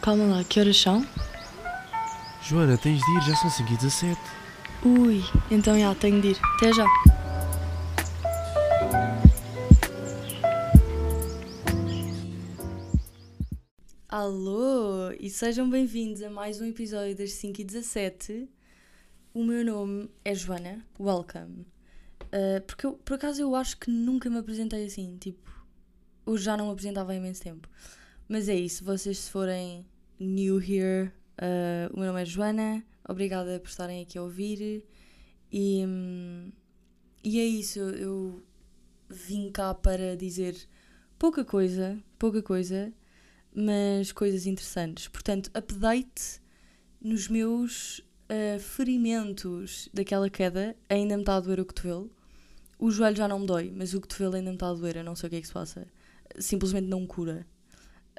Calma lá, que horas são? Joana, tens de ir, já são 5 e 17. Ui, então já, tenho de ir. Até já. Alô, e sejam bem-vindos a mais um episódio das 5 e 17. O meu nome é Joana, welcome. Uh, porque eu, por acaso eu acho que nunca me apresentei assim, tipo, eu já não me apresentava há imenso tempo. Mas é isso, vocês se forem new here, uh, o meu nome é Joana, obrigada por estarem aqui a ouvir. E, hum, e é isso, eu, eu vim cá para dizer pouca coisa, pouca coisa, mas coisas interessantes. Portanto, update nos meus uh, ferimentos daquela queda, ainda me está a doer o cotovelo. O joelho já não me dói, mas o cotovelo ainda me está a doer, eu não sei o que é que se passa. Simplesmente não cura.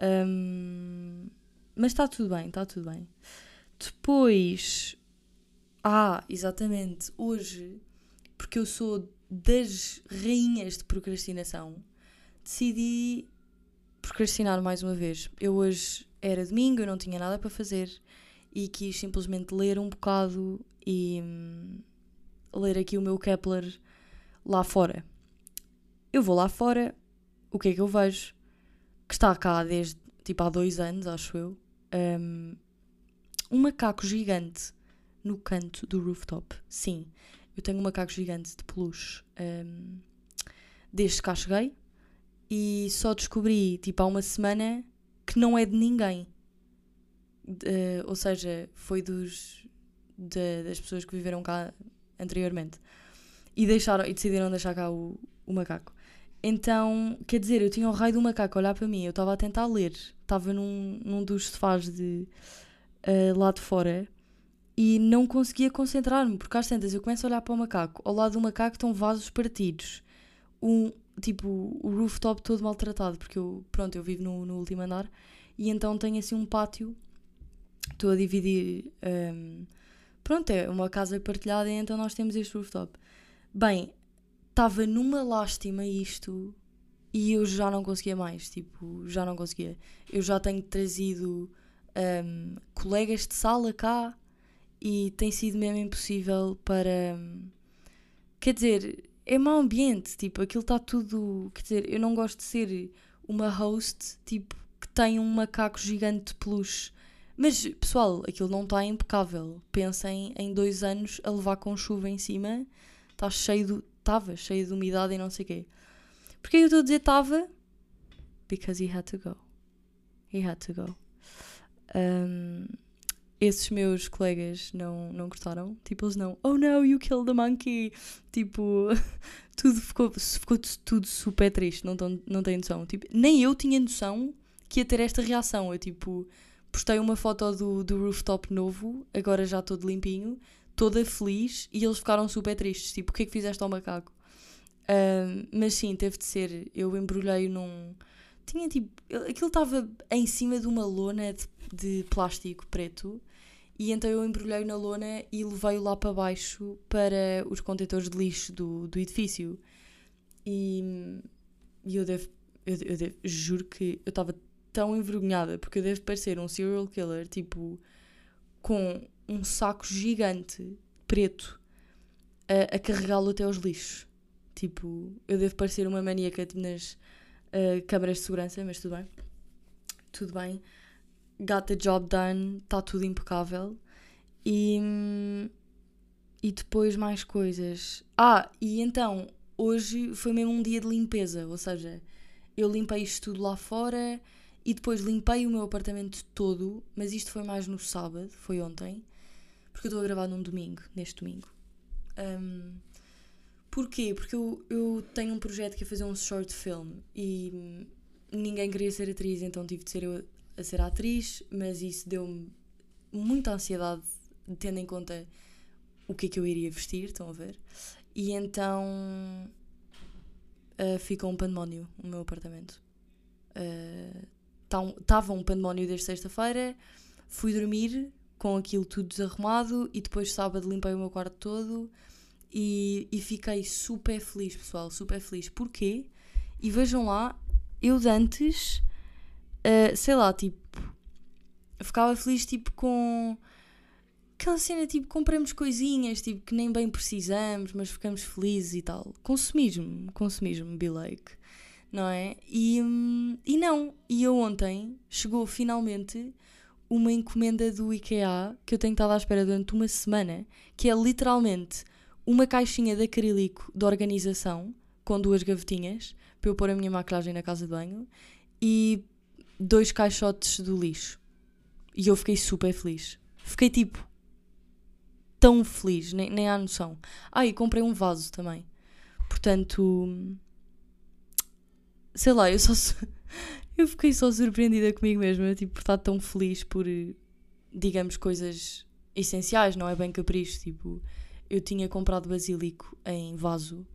Um, mas está tudo bem, está tudo bem. Depois. Ah, exatamente. Hoje, porque eu sou das rainhas de procrastinação, decidi procrastinar mais uma vez. Eu hoje era domingo, eu não tinha nada para fazer e quis simplesmente ler um bocado e hum, ler aqui o meu Kepler lá fora. Eu vou lá fora, o que é que eu vejo? Que está cá desde tipo há dois anos, acho eu, um, um macaco gigante no canto do rooftop. Sim, eu tenho um macaco gigante de peluche um, desde cá cheguei e só descobri, tipo, há uma semana que não é de ninguém. Uh, ou seja, foi dos, de, das pessoas que viveram cá anteriormente. E, deixaram, e decidiram deixar cá o, o macaco. Então, quer dizer, eu tinha o raio do macaco a olhar para mim, eu estava a tentar ler, estava num, num dos sofás de uh, lá de fora e não conseguia concentrar-me, porque às tantas eu começo a olhar para o macaco, ao lado do macaco estão vasos partidos, um, tipo, o rooftop todo maltratado, porque eu, pronto, eu vivo no, no último andar e então tenho assim um pátio, estou a dividir, um, ehm, pronto, é uma casa partilhada e então nós temos este rooftop. Bem, estava numa lástima isto e eu já não conseguia mais, tipo, já não conseguia. Eu já tenho trazido um, colegas de sala cá e tem sido mesmo impossível para. Um, quer dizer, é mau ambiente, tipo, aquilo está tudo. Quer dizer, eu não gosto de ser uma host, tipo, que tem um macaco gigante de peluche. Mas, pessoal, aquilo não está impecável. Pensem em dois anos a levar com chuva em cima, está cheio de. Estava cheio de umidade e não sei o quê. Porquê eu estou a dizer estava? Because he had to go. He had to go. Um, esses meus colegas não, não gostaram. Tipo, eles não. Oh no, you killed the monkey. Tipo, tudo ficou, ficou tudo super triste. Não, tão, não tenho noção. Tipo, nem eu tinha noção que ia ter esta reação. Eu, tipo, postei uma foto do, do rooftop novo, agora já todo limpinho, toda feliz, e eles ficaram super tristes. Tipo, o que é que fizeste ao macaco? Uh, mas sim, teve de ser. Eu embrulhei num. Tinha tipo. Aquilo estava em cima de uma lona de, de plástico preto e então eu embrulhei na lona e levei-o lá para baixo para os contentores de lixo do, do edifício. E, e eu devo. Eu, eu devo, juro que eu estava tão envergonhada porque eu devo parecer um serial killer, tipo, com um saco gigante preto a, a carregá-lo até aos lixos. Tipo, eu devo parecer uma maníaca tipo, nas uh, câmaras de segurança, mas tudo bem. Tudo bem. Got the job done, está tudo impecável. E, e depois mais coisas. Ah, e então, hoje foi mesmo um dia de limpeza, ou seja, eu limpei isto tudo lá fora e depois limpei o meu apartamento todo, mas isto foi mais no sábado, foi ontem, porque eu estou a gravar num domingo, neste domingo. Um, Porquê? Porque eu, eu tenho um projeto que é fazer um short film e ninguém queria ser atriz, então tive de ser eu a ser atriz, mas isso deu-me muita ansiedade, tendo em conta o que é que eu iria vestir, estão a ver? E então uh, ficou um pandemónio no meu apartamento. Estava uh, um pandemónio desde sexta-feira, fui dormir com aquilo tudo desarrumado e depois sábado limpei o meu quarto todo e, e fiquei super feliz, pessoal, super feliz. Porquê? E vejam lá, eu de antes, uh, sei lá, tipo, ficava feliz tipo com aquela cena tipo compramos coisinhas tipo que nem bem precisamos, mas ficamos felizes e tal. Consumismo, consumismo, be like, não é? E, hum, e não, e eu ontem chegou finalmente uma encomenda do IKEA que eu tenho estado à espera durante uma semana, que é literalmente uma caixinha de acrílico de organização com duas gavetinhas para eu pôr a minha maquilhagem na casa de banho e dois caixotes do lixo. E eu fiquei super feliz. Fiquei tipo tão feliz, nem, nem há noção. Ah, e comprei um vaso também. Portanto, sei lá, eu só eu fiquei só surpreendida comigo mesma, tipo, por estar tão feliz por, digamos, coisas essenciais, não é bem capricho, tipo, eu tinha comprado basílico em vaso,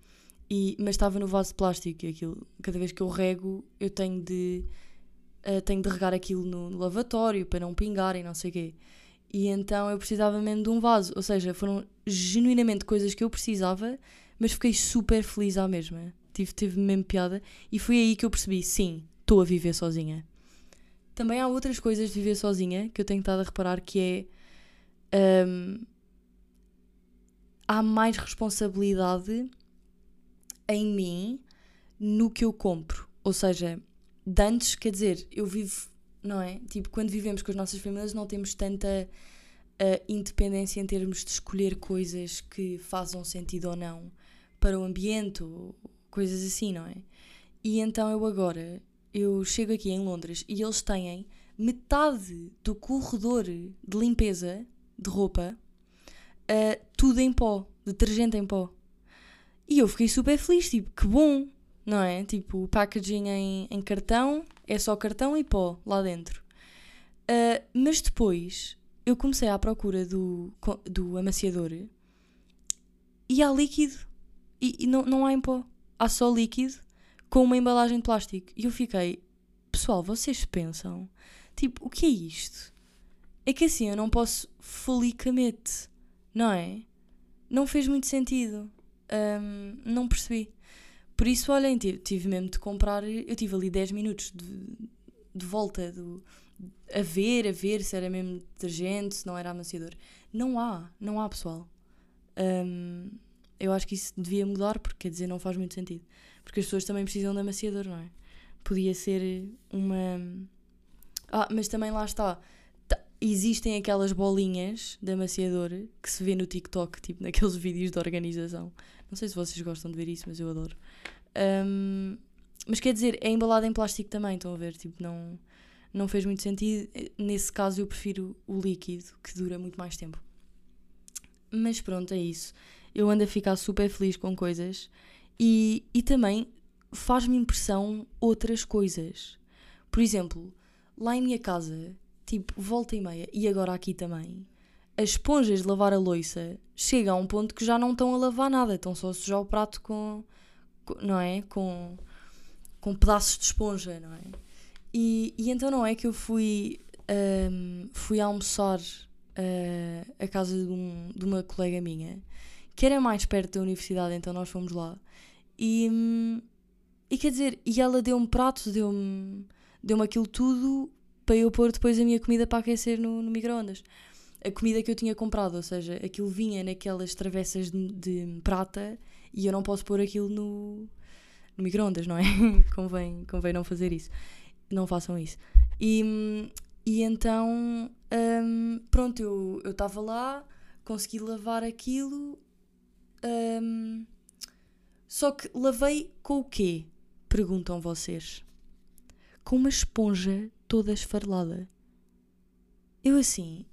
e, mas estava no vaso de plástico e aquilo, cada vez que eu rego, eu tenho de uh, tenho de regar aquilo no, lavatório para não pingar e não sei o quê. E então eu precisava mesmo de um vaso, ou seja, foram genuinamente coisas que eu precisava, mas fiquei super feliz à mesma. Tive, tive mesmo piada e foi aí que eu percebi, sim, estou a viver sozinha. Também há outras coisas de viver sozinha que eu tenho estado a reparar que é. Um, há mais responsabilidade em mim no que eu compro. Ou seja, de antes, quer dizer, eu vivo, não é? Tipo, quando vivemos com as nossas famílias não temos tanta uh, independência em termos de escolher coisas que façam sentido ou não para o ambiente coisas assim, não é? E então eu agora eu chego aqui em Londres e eles têm metade do corredor de limpeza de roupa uh, tudo em pó, detergente em pó. E eu fiquei super feliz, tipo, que bom, não é? Tipo, packaging em, em cartão é só cartão e pó lá dentro. Uh, mas depois eu comecei à procura do, do amaciador e há líquido e, e não, não há em pó, há só líquido com uma embalagem de plástico. E eu fiquei, pessoal, vocês pensam, tipo, o que é isto? É que assim eu não posso folicamente, não é? Não fez muito sentido. Um, não percebi. Por isso, olhem, tive, tive mesmo de comprar. Eu tive ali 10 minutos de, de volta do, a ver, a ver se era mesmo detergente, se não era amaciador. Não há, não há pessoal. Um, eu acho que isso devia mudar, porque quer dizer, não faz muito sentido. Porque as pessoas também precisam de amaciador, não é? Podia ser uma. Ah, mas também lá está. Existem aquelas bolinhas de amaciador que se vê no TikTok, tipo naqueles vídeos de organização. Não sei se vocês gostam de ver isso, mas eu adoro. Um, mas quer dizer, é embalado em plástico também, estão a ver? Tipo, não, não fez muito sentido. Nesse caso, eu prefiro o líquido, que dura muito mais tempo. Mas pronto, é isso. Eu ando a ficar super feliz com coisas e, e também faz-me impressão outras coisas. Por exemplo, lá em minha casa, tipo, volta e meia, e agora aqui também, as esponjas de lavar a louça chegam a um ponto que já não estão a lavar nada, estão só a sujar o prato com, com não é? Com, com pedaços de esponja, não é? E, e então não é que eu fui, um, fui almoçar uh, a casa de, um, de uma colega minha, que era mais perto da universidade, então nós fomos lá. E, e quer dizer, e ela deu-me pratos, deu-me deu aquilo tudo para eu pôr depois a minha comida para aquecer no, no micro-ondas. A comida que eu tinha comprado, ou seja, aquilo vinha naquelas travessas de, de prata e eu não posso pôr aquilo no, no micro-ondas, não é? convém, convém não fazer isso. Não façam isso. E, e então, um, pronto, eu estava lá, consegui lavar aquilo. Um, só que lavei com o quê? Perguntam vocês. Com uma esponja toda esfarelada. Eu assim,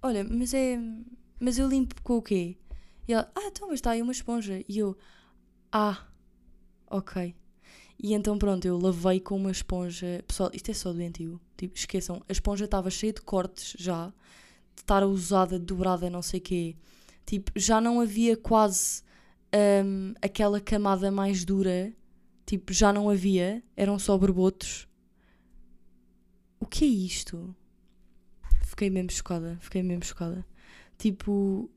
olha, mas é. Mas eu limpo com o quê? E ela, ah, então, mas está aí uma esponja. E eu, ah, ok. E então pronto, eu lavei com uma esponja. Pessoal, isto é só doentio. Tipo, esqueçam, a esponja estava cheia de cortes já, de estar usada, dobrada, não sei o quê. Tipo, já não havia quase um, aquela camada mais dura, tipo, já não havia, eram só borbotos. O que é isto? Fiquei mesmo chocada, fiquei mesmo chocada. Tipo,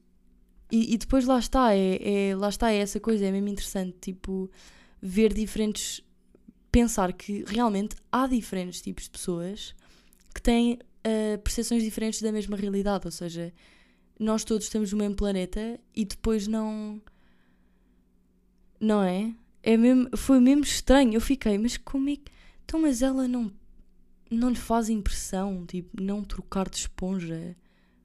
e, e depois lá está, é, é, lá está, é essa coisa, é mesmo interessante, tipo, ver diferentes, pensar que realmente há diferentes tipos de pessoas que têm uh, percepções diferentes da mesma realidade. Ou seja, nós todos estamos no mesmo planeta e depois não. Não é? é mesmo, foi mesmo estranho. Eu fiquei, mas como é que. Então, mas ela não. Não lhe faz impressão, tipo, não trocar de esponja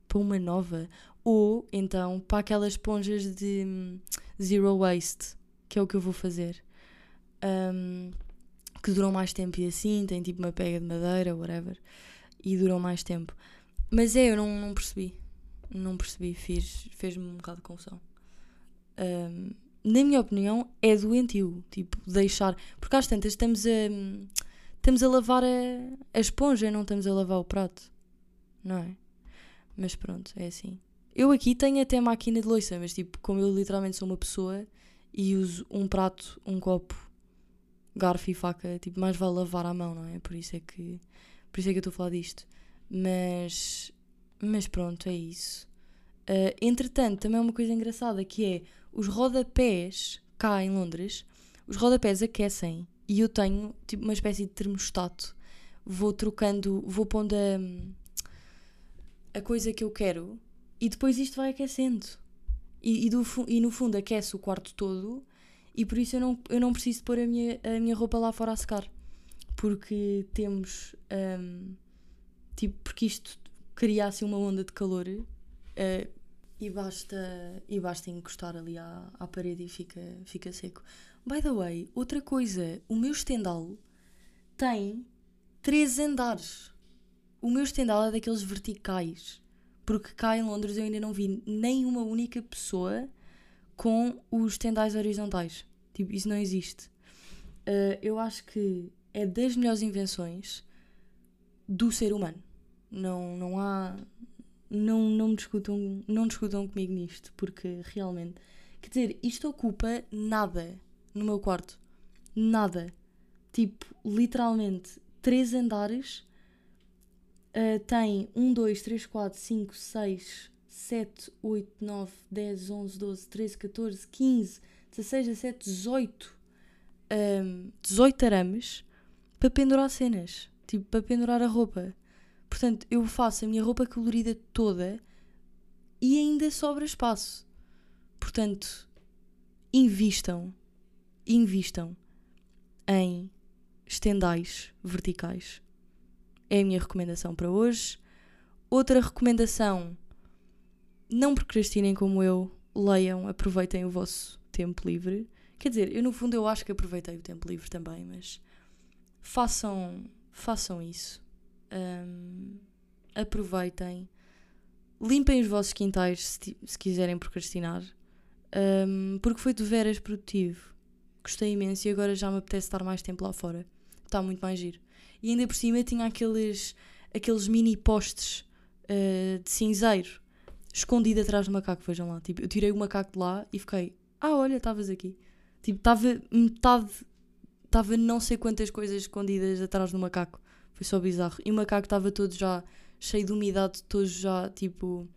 para uma nova. Ou então para aquelas esponjas de hum, zero waste, que é o que eu vou fazer. Um, que duram mais tempo e assim, tem tipo uma pega de madeira, whatever, e duram mais tempo. Mas é, eu não, não percebi. Não percebi, fiz, fez-me um bocado de confusão. Um, na minha opinião, é doentio. Tipo, deixar. Porque às tantas estamos a. Estamos a lavar a, a esponja, não estamos a lavar o prato. Não é? Mas pronto, é assim. Eu aqui tenho até máquina de louça, mas tipo, como eu literalmente sou uma pessoa e uso um prato, um copo, garfo e faca, tipo, mais vale lavar à mão, não é? Por isso é que, por isso é que eu estou a falar disto. Mas, mas pronto, é isso. Uh, entretanto, também é uma coisa engraçada que é os rodapés cá em Londres, os rodapés aquecem e eu tenho tipo uma espécie de termostato. Vou trocando, vou pondo a, a coisa que eu quero e depois isto vai aquecendo. E, e, do, e no fundo aquece o quarto todo e por isso eu não, eu não preciso pôr a minha, a minha roupa lá fora a secar. Porque temos. Um, tipo, porque isto cria assim uma onda de calor uh, e, basta, e basta encostar ali à, à parede e fica, fica seco. By the way, outra coisa, o meu estendal tem três andares. O meu estendal é daqueles verticais. Porque cá em Londres eu ainda não vi nenhuma única pessoa com os tendais horizontais. Tipo, isso não existe. Uh, eu acho que é das melhores invenções do ser humano. Não, não há. Não, não, discutam, não discutam comigo nisto, porque realmente. Quer dizer, isto ocupa nada no meu quarto. Nada. Tipo, literalmente, três andares Uh, tem 1, 2, 3, 4, 5, 6, 7, 8, 9, 10, 11, 12, 13, 14, 15, 16, 17, 18. Um, 18 arames para pendurar cenas. Tipo, para pendurar a roupa. Portanto, eu faço a minha roupa colorida toda e ainda sobra espaço. Portanto, invistam, invistam em estendais verticais é a minha recomendação para hoje. Outra recomendação: não procrastinem como eu, leiam, aproveitem o vosso tempo livre. Quer dizer, eu no fundo eu acho que aproveitei o tempo livre também, mas façam, façam isso. Um, aproveitem. Limpem os vossos quintais se, se quiserem procrastinar. Um, porque foi de veras produtivo. Gostei imenso e agora já me apetece estar mais tempo lá fora. Está muito mais giro. E ainda por cima tinha aqueles, aqueles mini postes uh, de cinzeiro escondido atrás do macaco. Vejam lá. Tipo, eu tirei o macaco de lá e fiquei, ah, olha, estavas aqui. Tipo, estava metade, estava não sei quantas coisas escondidas atrás do macaco. Foi só bizarro. E o macaco estava todo já cheio de umidade, todo já, tipo,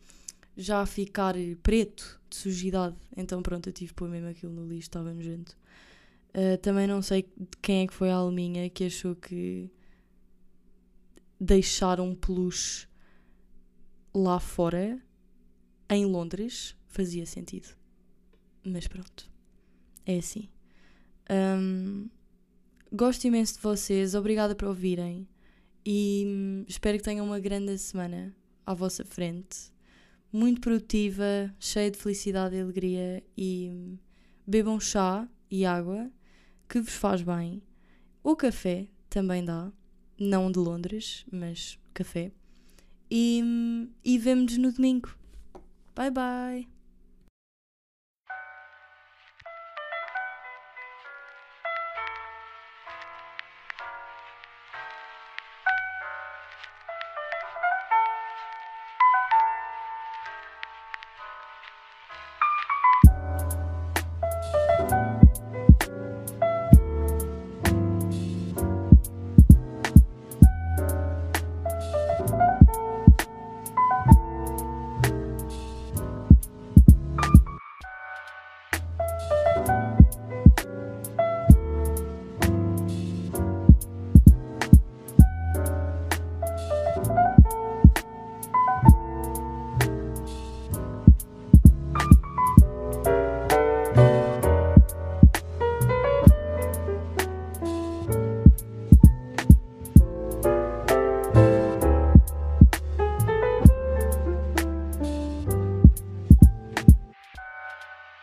já a ficar preto de sujidade. Então, pronto, eu tive que pôr mesmo aquilo no lixo, estava nojento. Uh, também não sei de quem é que foi a alminha que achou que deixar um peluche lá fora, em Londres, fazia sentido. Mas pronto, é assim. Um, gosto imenso de vocês, obrigada por ouvirem e hum, espero que tenham uma grande semana à vossa frente, muito produtiva, cheia de felicidade e alegria e hum, bebam chá e água que vos faz bem. O café também dá não de Londres, mas café. E, e vemo-nos no domingo. Bye bye!